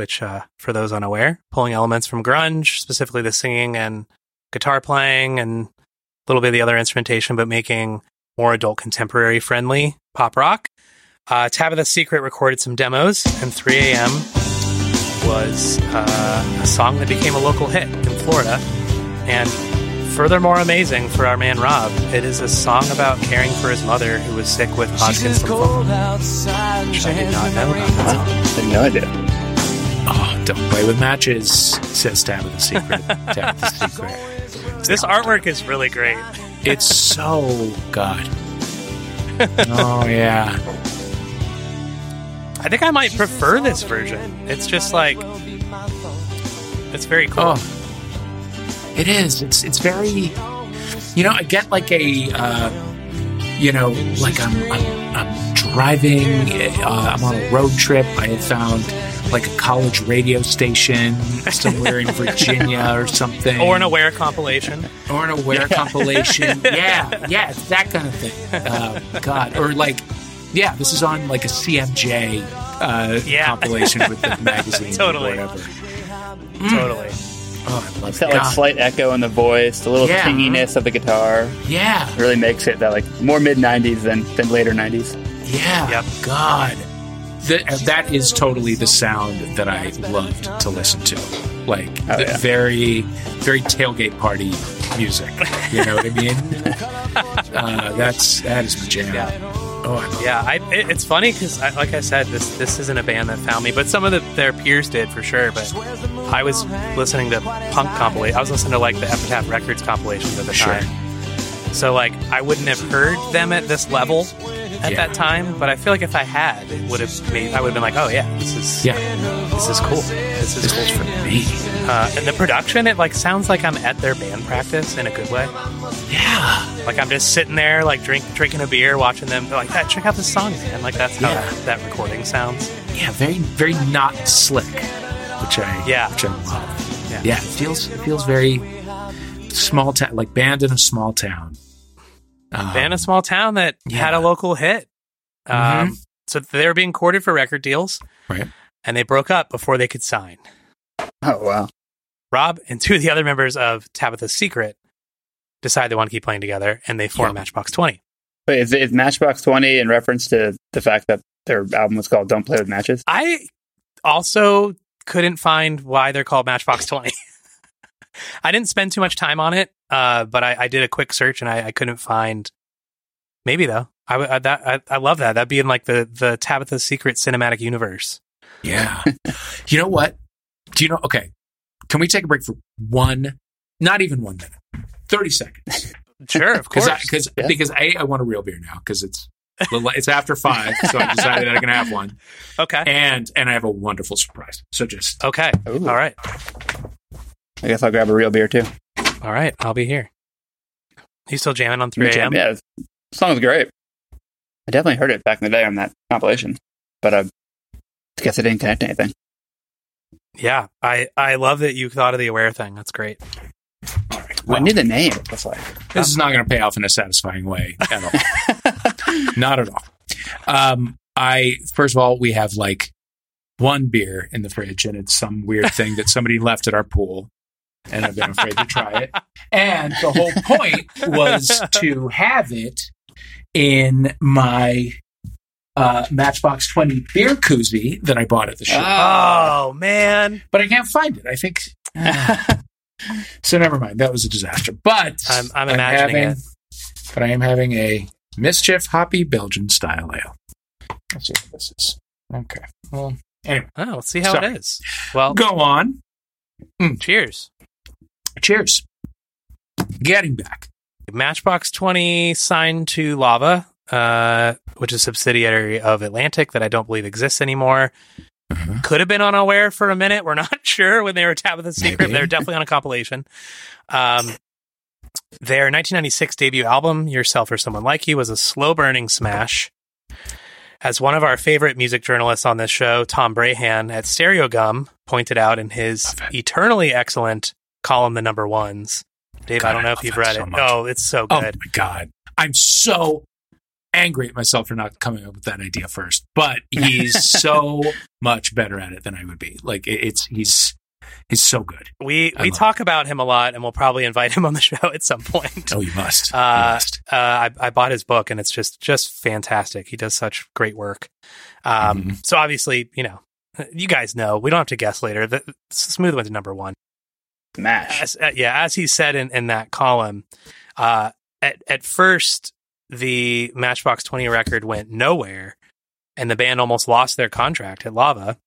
Speaker 1: which, uh, for those unaware, pulling elements from grunge, specifically the singing and guitar playing and a little bit of the other instrumentation, but making more adult contemporary friendly pop rock. Uh, Tabitha Secret recorded some demos, and 3 a.m. was uh, a song that became a local hit in Florida. And furthermore amazing for our man Rob, it is a song about caring for his mother who was sick with Hodgkin's lymphoma, which I did not know about.
Speaker 3: Wow. I had no idea.
Speaker 2: Don't play with matches, says Tabitha Secret. Tabitha Secret.
Speaker 1: This artwork is really great.
Speaker 2: It's so good. oh, yeah.
Speaker 1: I think I might prefer this version. It's just like it's very cool.
Speaker 2: Oh, it is. It's it's very. You know, I get like a. Uh, you know, like I'm I'm, I'm driving. Uh, I'm on a road trip. I had found like a college radio station somewhere in Virginia or something,
Speaker 1: Or an aware compilation.
Speaker 2: or an aware compilation. Yeah, yeah, it's that kind of thing. Uh, God, or like, yeah, this is on like a CMJ uh,
Speaker 1: Yeah.
Speaker 2: compilation with the magazine,
Speaker 1: Totally.
Speaker 2: or whatever.
Speaker 1: Totally.
Speaker 2: Oh, I love
Speaker 3: It's that like
Speaker 2: God.
Speaker 3: slight echo in the voice, the little
Speaker 2: Yeah.
Speaker 3: tinginess of the guitar.
Speaker 2: Yeah,
Speaker 3: really makes it that like more mid '90s than than later '90s.
Speaker 2: Yeah.
Speaker 1: Yep.
Speaker 2: God, Th- that is totally the sound that I loved to listen to. Like
Speaker 3: Oh,
Speaker 2: the
Speaker 3: yeah.
Speaker 2: very, very tailgate party music. You know what I mean? uh, that's that is my jam.
Speaker 1: Yeah.
Speaker 2: Oh, I
Speaker 1: Yeah, I, it, it's funny because, like I said, this this isn't a band that found me, but some of the, their peers did for sure. But I was listening to punk compilation. I was listening to like the Epitaph Records compilations at the
Speaker 2: Sure.
Speaker 1: time. So like I wouldn't have heard them at this level at
Speaker 2: Yeah.
Speaker 1: that time. But I feel like if I had, it would have made. I would have been like, oh yeah, this is
Speaker 2: Yeah,
Speaker 1: this is cool. This is
Speaker 2: this
Speaker 1: cool.
Speaker 2: for me.
Speaker 1: Uh, and the production, it like sounds like I'm at their band practice in a good way.
Speaker 2: Yeah,
Speaker 1: Like I'm just sitting there, like drink drinking a beer, watching them. They're like, "Ah, check out this song, man! Like that's how
Speaker 2: Yeah.
Speaker 1: that, that recording sounds.
Speaker 2: yeah, very, very not slick, which I
Speaker 1: Yeah.
Speaker 2: which I love.
Speaker 1: Yeah.
Speaker 2: Yeah, it feels it feels very small town, like band in a small town. Um,
Speaker 1: Band a small town that had a local hit. Um, so they were being courted for record deals,
Speaker 2: Right.
Speaker 1: And they broke up before they could sign.
Speaker 3: Oh wow.
Speaker 1: Rob and two of the other members of Tabitha's Secret decide they want to keep playing together, and they form
Speaker 2: Yep.
Speaker 1: Matchbox Twenty.
Speaker 3: Wait, is, is Matchbox Twenty in reference to the fact that their album was called "Don't Play with Matches"?
Speaker 1: I also couldn't find why they're called Matchbox 20. I didn't spend too much time on it, uh, but I, I did a quick search and I, I couldn't find. Maybe though, I, I, that, I, I love that. That'd be in like the the Tabitha's Secret cinematic universe.
Speaker 2: Yeah. you know what? Do you know? Okay. Can we take a break for one, not even one minute, 30 seconds?
Speaker 1: Sure, of course.
Speaker 2: Because
Speaker 3: Yeah.
Speaker 2: because A, I want a real beer now because it's little- it's after five, so I decided that I can have one,
Speaker 1: okay,
Speaker 2: and and I have a wonderful surprise. So just
Speaker 1: okay,
Speaker 3: Ooh.
Speaker 1: all right,
Speaker 3: I guess I'll grab a real beer too.
Speaker 1: all right. I'll be here. You still jamming on three a.m.?
Speaker 3: Yeah, the song was great. I definitely heard it back in the day on that compilation, but I guess I didn't connect to anything.
Speaker 1: Yeah, I I love that you thought of the aware thing. That's great.
Speaker 2: all right.
Speaker 3: Well, I knew the name. It's like
Speaker 2: this is not going to pay off in a satisfying way at all. not at all. Um, I first of all, we have like one beer in the fridge, and it's some weird thing that somebody left at our pool, and I've been afraid to try it. And the whole point was to have it in my uh, Matchbox Twenty beer koozie that I bought at the shop,
Speaker 3: Ah.
Speaker 1: Oh man,
Speaker 2: but I can't find it. I think. so never mind. That was a disaster. But
Speaker 1: I'm I'm imagining
Speaker 2: having,
Speaker 1: it.
Speaker 2: But I am having a mischief hoppy Belgian style ale. Let's see what this is. Okay. Well, anyway,
Speaker 1: Oh, let's see how it is. Well,
Speaker 2: go on.
Speaker 1: cheers.
Speaker 2: Cheers. Getting back.
Speaker 1: Matchbox 20 signed to Lava, uh, which is a subsidiary of Atlantic that I don't believe exists anymore.
Speaker 2: Uh-huh.
Speaker 1: Could have been on Aware for a minute. We're not sure when they were Tabitha's Secret.
Speaker 2: Maybe.
Speaker 1: They're definitely on a compilation. Um, their 1996 debut album, Yourself or Someone Like You, was a slow burning smash. As one of our favorite music journalists on this show, Tom Breihan at Stereogum, pointed out in his eternally excellent column, The Number Ones. Dave, I don't
Speaker 2: I
Speaker 1: know if you've read
Speaker 2: so
Speaker 1: it.
Speaker 2: much.
Speaker 1: Oh, it's so good.
Speaker 2: Oh my god. I'm so angry at myself for not coming up with that idea first. But he's so much better at it than I would be. Like it- it's he's he's so good.
Speaker 1: We
Speaker 2: I
Speaker 1: we talk about him a lot, and we'll probably invite him on the show at some point.
Speaker 2: Oh, you must. You
Speaker 1: Uh,
Speaker 2: must.
Speaker 1: uh, I, I bought his book, and it's just just fantastic. He does such great work. Um,
Speaker 2: Mhm.
Speaker 1: So obviously, you know, you guys know. We don't have to guess later. The, Smooth went to number one.
Speaker 3: Mash.
Speaker 1: As, uh, yeah, as he said in, in that column, uh, at at first the Matchbox Twenty record went nowhere, and the band almost lost their contract at Lava.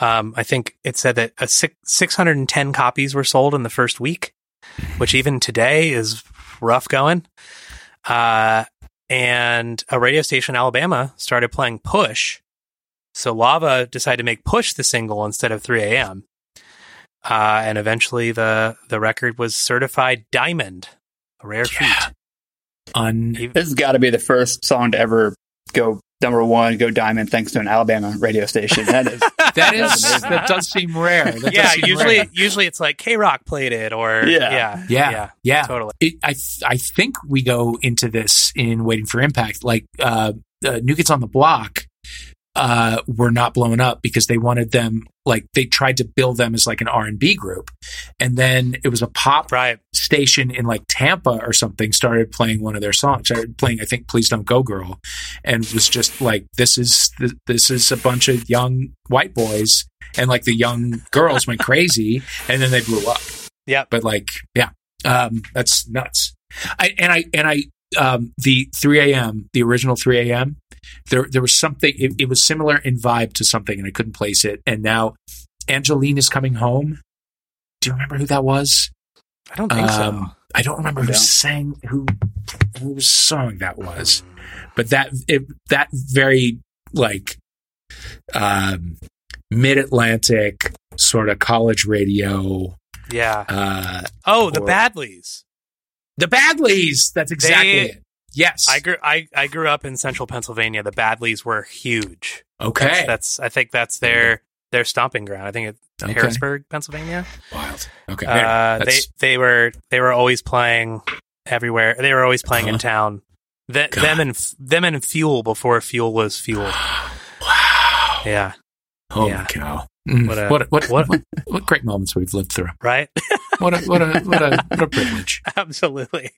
Speaker 1: Um, I think it said that a six, 610 copies were sold in the first week, which even today is rough going. Uh, and a radio station in Alabama started playing Push. So Lava decided to make Push the single instead of 3 a.m. Uh, and eventually the, the record was certified diamond, a rare
Speaker 2: Yeah.
Speaker 1: feat.
Speaker 2: Un
Speaker 3: This has got to be the first song to ever go number one, go diamond, thanks to an Alabama radio station. That is
Speaker 2: that
Speaker 3: That's
Speaker 2: that does seem rare. That
Speaker 1: yeah,
Speaker 2: seem
Speaker 1: usually
Speaker 2: rare.
Speaker 1: usually it's like K Rock played it or
Speaker 3: Yeah.
Speaker 1: yeah,
Speaker 2: Yeah, yeah.
Speaker 1: totally.
Speaker 2: It, I th- I think we go into this in Waiting for Impact. Like uh, uh, New Kids on the Block uh, were not blown up because they wanted them like they tried to build them as like an R and B group, and then it was a pop
Speaker 1: Right.
Speaker 2: station in like Tampa or something started playing one of their songs. Started playing, I think, "Please Don't Go, Girl," and was just like, "This is th- this is a bunch of young white boys." And like the young girls went crazy, and then they blew up
Speaker 1: yeah
Speaker 2: but like yeah um that's nuts i and i and i um the 3 a.m the original 3 a.m there there was something it, it was similar in vibe to something and i couldn't place it and now angeline is coming home do you remember who that was
Speaker 1: I don't think so.
Speaker 2: Um, i don't remember who sang who whose song that was but that it, that very like um mid-atlantic sort of college radio
Speaker 1: Yeah.
Speaker 2: uh
Speaker 1: Oh, the
Speaker 2: or-
Speaker 1: Badlees.
Speaker 2: The Badlees. That's exactly
Speaker 1: They-
Speaker 2: it. Yes.
Speaker 1: I grew I, I grew up in central Pennsylvania. The Badlees were huge.
Speaker 2: okay.
Speaker 1: That's, that's I think that's their their stomping ground. I think it's
Speaker 2: Okay.
Speaker 1: Harrisburg, Pennsylvania.
Speaker 2: Wild. Okay.
Speaker 1: Uh, they they were they were always playing everywhere. They were always playing in
Speaker 2: Uh-huh.
Speaker 1: town Th- them and them and fuel before fuel was fuel.
Speaker 2: wow.
Speaker 1: Yeah,
Speaker 2: Holy
Speaker 1: Yeah.
Speaker 2: cow. Mm,
Speaker 1: What a-
Speaker 2: what, what,
Speaker 1: what-
Speaker 2: what, what, great moments we've lived through.
Speaker 1: right.
Speaker 2: What a, what a, what a, what a privilege.
Speaker 1: Absolutely.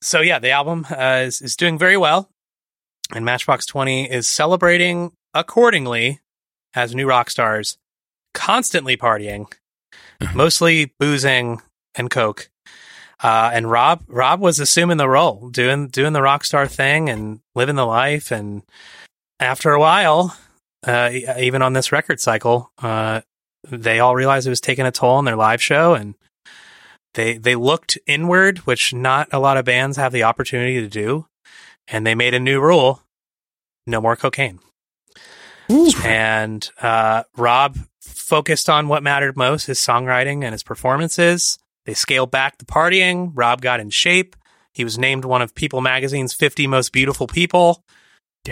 Speaker 1: So yeah, the album uh, is is doing very well, and Matchbox Twenty is celebrating accordingly as new rock stars, constantly partying,
Speaker 2: Mhm.
Speaker 1: mostly boozing and coke. Uh, and Rob Rob was assuming the role, doing doing the rock star thing and living the life. And after a while, uh, even on this record cycle, uh, they all realized it was taking a toll on their live show and they they looked inward, which not a lot of bands have the opportunity to do, and they made a new rule: no more cocaine. And uh, Rob focused on what mattered most: his songwriting and his performances. They scaled back the partying. Rob got in shape. He was named one of People Magazine's 50 most beautiful people.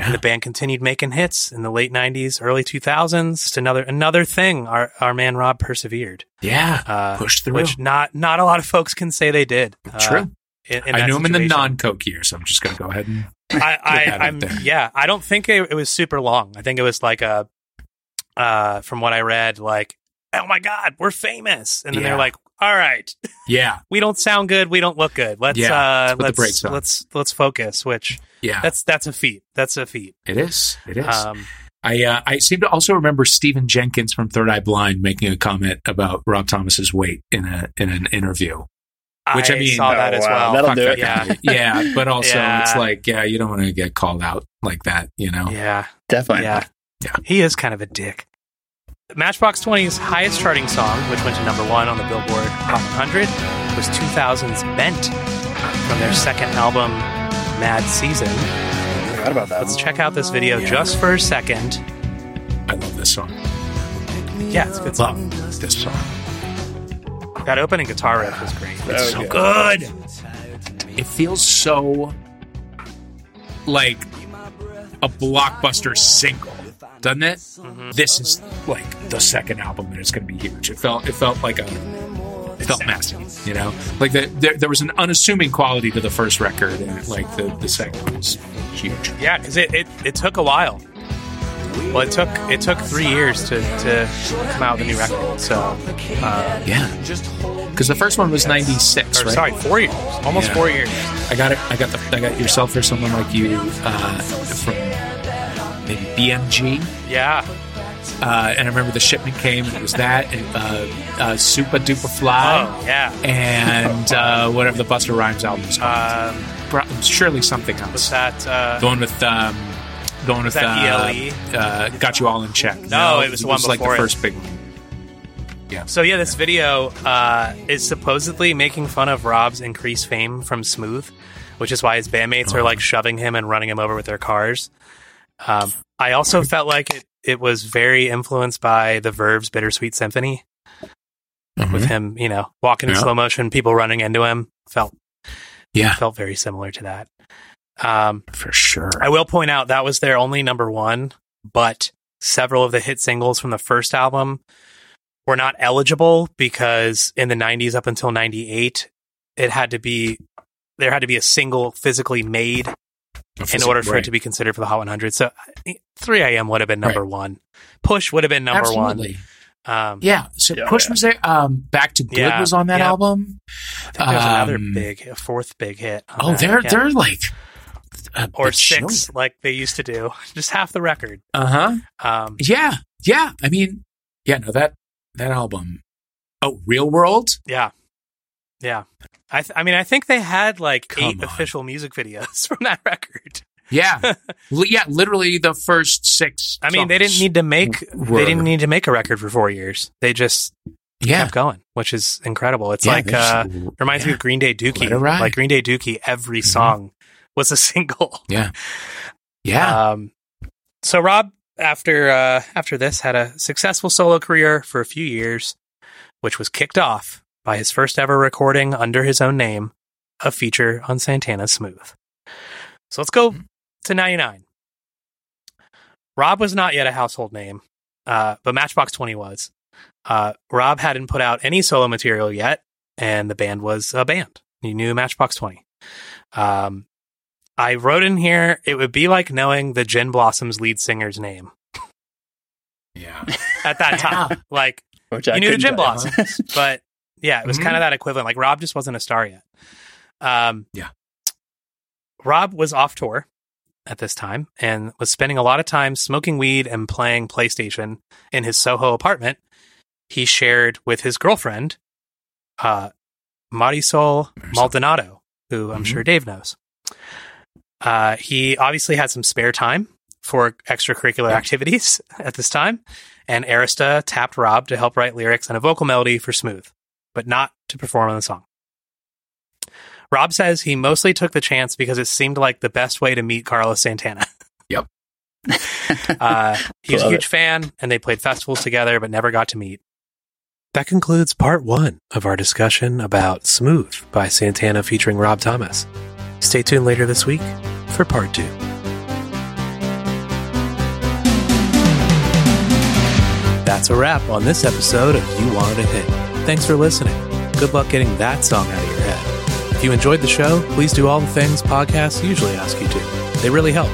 Speaker 1: And the band continued making hits in the late 90s, early 2000s. Just another another thing our our man Rob persevered.
Speaker 2: Yeah.
Speaker 1: Uh,
Speaker 2: Push through.
Speaker 1: which not not a lot of folks can say they did. Uh,
Speaker 2: True.
Speaker 1: in- in
Speaker 2: I knew him in the non Coke years. So I'm just going to go ahead and.
Speaker 1: I, I,
Speaker 2: there.
Speaker 1: yeah. I don't think it, it was super long. I think it was like a, uh, from what I read, like, oh my god, we're famous, and then
Speaker 2: Yeah.
Speaker 1: they're like, all right,
Speaker 2: Yeah.
Speaker 1: we don't sound good, we don't look good. Let's
Speaker 2: Yeah,
Speaker 1: uh,
Speaker 2: let's put
Speaker 1: let's
Speaker 2: brakes on.
Speaker 1: let's let's focus. Which
Speaker 2: Yeah.
Speaker 1: that's that's a feat. That's a feat.
Speaker 2: it is. It is.
Speaker 1: Um,
Speaker 2: I uh, I seem to also remember Stephan Jenkins from Third Eye Blind making a comment about Rob Thomas's weight in a in an interview. Which, I mean,
Speaker 1: saw that
Speaker 3: oh,
Speaker 1: as well.
Speaker 3: that'll
Speaker 2: Fuck
Speaker 3: do
Speaker 2: that
Speaker 3: it.
Speaker 1: Yeah.
Speaker 2: yeah, but also
Speaker 1: Yeah.
Speaker 2: it's like, yeah, you don't want to get called out like that, you know?
Speaker 1: Yeah.
Speaker 3: Definitely.
Speaker 1: Yeah.
Speaker 2: Yeah.
Speaker 1: He is kind of a dick. Matchbox 20's highest charting song, which went to number one on the Billboard Hot 100, was 2000's Bent from their second album, Mad Season.
Speaker 3: Forgot about that.
Speaker 1: Let's check out this video
Speaker 2: Yeah.
Speaker 1: just for a second.
Speaker 2: I love this song.
Speaker 1: Yeah, it's a good song.
Speaker 2: Love this song.
Speaker 1: That opening guitar riff was great.
Speaker 3: That
Speaker 2: It's
Speaker 3: was
Speaker 2: so
Speaker 3: good.
Speaker 2: good. It feels so like a blockbuster single, doesn't it?
Speaker 1: Mm-hmm.
Speaker 2: This is like the second album and it's going to be huge. It felt it felt like a it felt massive, you know. Like the, there there was an unassuming quality to the first record, and like the the second was huge.
Speaker 1: Yeah, because it, it, it took a while. Well, it took it took three years to, to come out with a new record. So, uh,
Speaker 2: Yeah, because the first one was ninety six,
Speaker 1: or
Speaker 2: right?
Speaker 1: sorry, four years, almost
Speaker 2: Yeah.
Speaker 1: four years.
Speaker 2: I got it. I got the. I got yourself or someone like you uh, from maybe BMG.
Speaker 1: Yeah,
Speaker 2: Uh, and I remember the shipment came, and it was that and uh, uh, Supa Dupa Fly,
Speaker 1: oh yeah.
Speaker 2: and uh, whatever the Busta Rhymes album is called.
Speaker 1: Um,
Speaker 2: Pro- surely something else.
Speaker 1: was that? Uh,
Speaker 2: The one with um, the one with
Speaker 1: that
Speaker 2: uh,
Speaker 1: ELE?
Speaker 2: uh, got you all in check.
Speaker 1: No, it was the one
Speaker 2: like
Speaker 1: before
Speaker 2: the
Speaker 1: it.
Speaker 2: first big one. Yeah.
Speaker 1: So yeah, this video uh, is supposedly making fun of Rob's increased fame from Smooth, which is why his bandmates are like shoving him and running him over with their cars. Um, I also felt like it, it was very influenced by the Verve's Bittersweet Symphony, with
Speaker 2: Mhm.
Speaker 1: him, you know, walking in
Speaker 2: Yeah.
Speaker 1: slow motion, people running into him. Felt
Speaker 2: Yeah,
Speaker 1: felt very similar to that. Um,
Speaker 2: for sure.
Speaker 1: I will point out that was their only number one, but several of the hit singles from the first album were not eligible because in the 90s up until 98, it had to be there had to be a single physically made in order for it to be considered for the Hot 100. So 3 a.m. would have been number one. Push would have been number
Speaker 2: Absolutely.
Speaker 1: one. Um,
Speaker 2: Yeah. So
Speaker 3: Yeah,
Speaker 2: Push
Speaker 3: yeah.
Speaker 2: was there. Um, Back to Good
Speaker 1: Yeah,
Speaker 2: was on that album.
Speaker 1: I think there's another
Speaker 2: Um,
Speaker 1: big, a fourth big hit.
Speaker 2: Oh,
Speaker 1: that,
Speaker 2: they're they're like a
Speaker 1: or six, like they used to do. Just half the record.
Speaker 2: Uh-huh.
Speaker 1: Um,
Speaker 2: Yeah. Yeah. I mean, yeah, no, that that album. Oh, Real World?
Speaker 1: Yeah, yeah. I th- I mean, I think they had like
Speaker 2: Come
Speaker 1: eight
Speaker 2: on.
Speaker 1: official music videos from that record.
Speaker 2: Yeah. Li- yeah, literally the first six.
Speaker 1: I mean, they didn't need to make
Speaker 2: were-
Speaker 1: they didn't need to make a record for four years. They just
Speaker 2: Yeah.
Speaker 1: kept going, which is incredible. It's
Speaker 2: Yeah,
Speaker 1: like
Speaker 2: they just-
Speaker 1: uh, reminds me of Green Day Dookie. Like Green Day Dookie, every
Speaker 2: Mhm.
Speaker 1: song was a single.
Speaker 2: Yeah. Yeah.
Speaker 1: Um, so Rob, after uh, after this, had a successful solo career for a few years, which was kicked off by his first ever recording under his own name, a feature on Santana Smooth. So let's go to '99. Rob was not yet a household name, uh, but Matchbox Twenty was. Uh, Rob hadn't put out any solo material yet, and the band was a band. You knew Matchbox Twenty. Um, I wrote in here it would be like knowing the Gin Blossoms lead singer's name
Speaker 2: Yeah.
Speaker 1: at that time. like
Speaker 3: Which I
Speaker 1: you knew the
Speaker 3: couldn't
Speaker 1: Gin. Blossoms, but yeah, it was
Speaker 2: Mhm.
Speaker 1: kind of that equivalent. Like Rob just wasn't a star yet. Um,
Speaker 2: Yeah.
Speaker 1: Rob was off tour at this time and was spending a lot of time smoking weed and playing PlayStation in his Soho apartment. He shared with his girlfriend, uh, Marisol. Maldonado, who I'm
Speaker 2: Mhm.
Speaker 1: sure Dave knows. Uh, he obviously had some spare time for extracurricular activities at this time, and Arista tapped Rob to help write lyrics and a vocal melody for Smooth, but not to perform on the song. Rob says he mostly took the chance because it seemed like the best way to meet Carlos Santana.
Speaker 2: Yep.
Speaker 1: Uh, he was a huge
Speaker 3: it.
Speaker 1: fan, and they played festivals together, but never got to meet. That concludes part one of our discussion about Smooth by Santana featuring Rob Thomas. Stay tuned later this week for part two. That's a wrap on this episode of You Wanted a Hit. Thanks for listening. Good luck getting that song out of your head. If you enjoyed the show, please do all the things podcasts usually ask you to. They really help.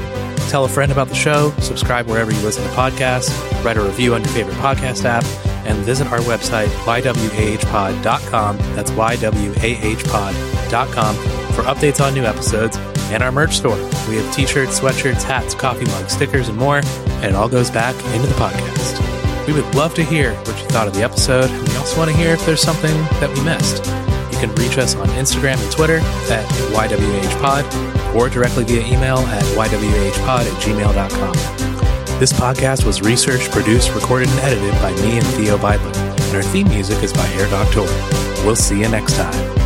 Speaker 1: Tell a friend about the show, subscribe wherever you listen to podcasts, write a review on your favorite podcast app, and visit our website, ywahpod.com. That's ywahpod.com for updates on new episodes and our merch store. We have t shirts, sweatshirts, hats, coffee mugs, stickers, and more, and it all goes back into the podcast. We would love to hear what you thought of the episode, and we also want to hear if there's something that we missed. You can reach us on Instagram and Twitter at YWHpod or directly via email at ywhpod at gmail.com. This podcast was researched, produced, recorded, and edited by me and Theo Beidler, and our theme music is by Air Doctor. We'll see you next time.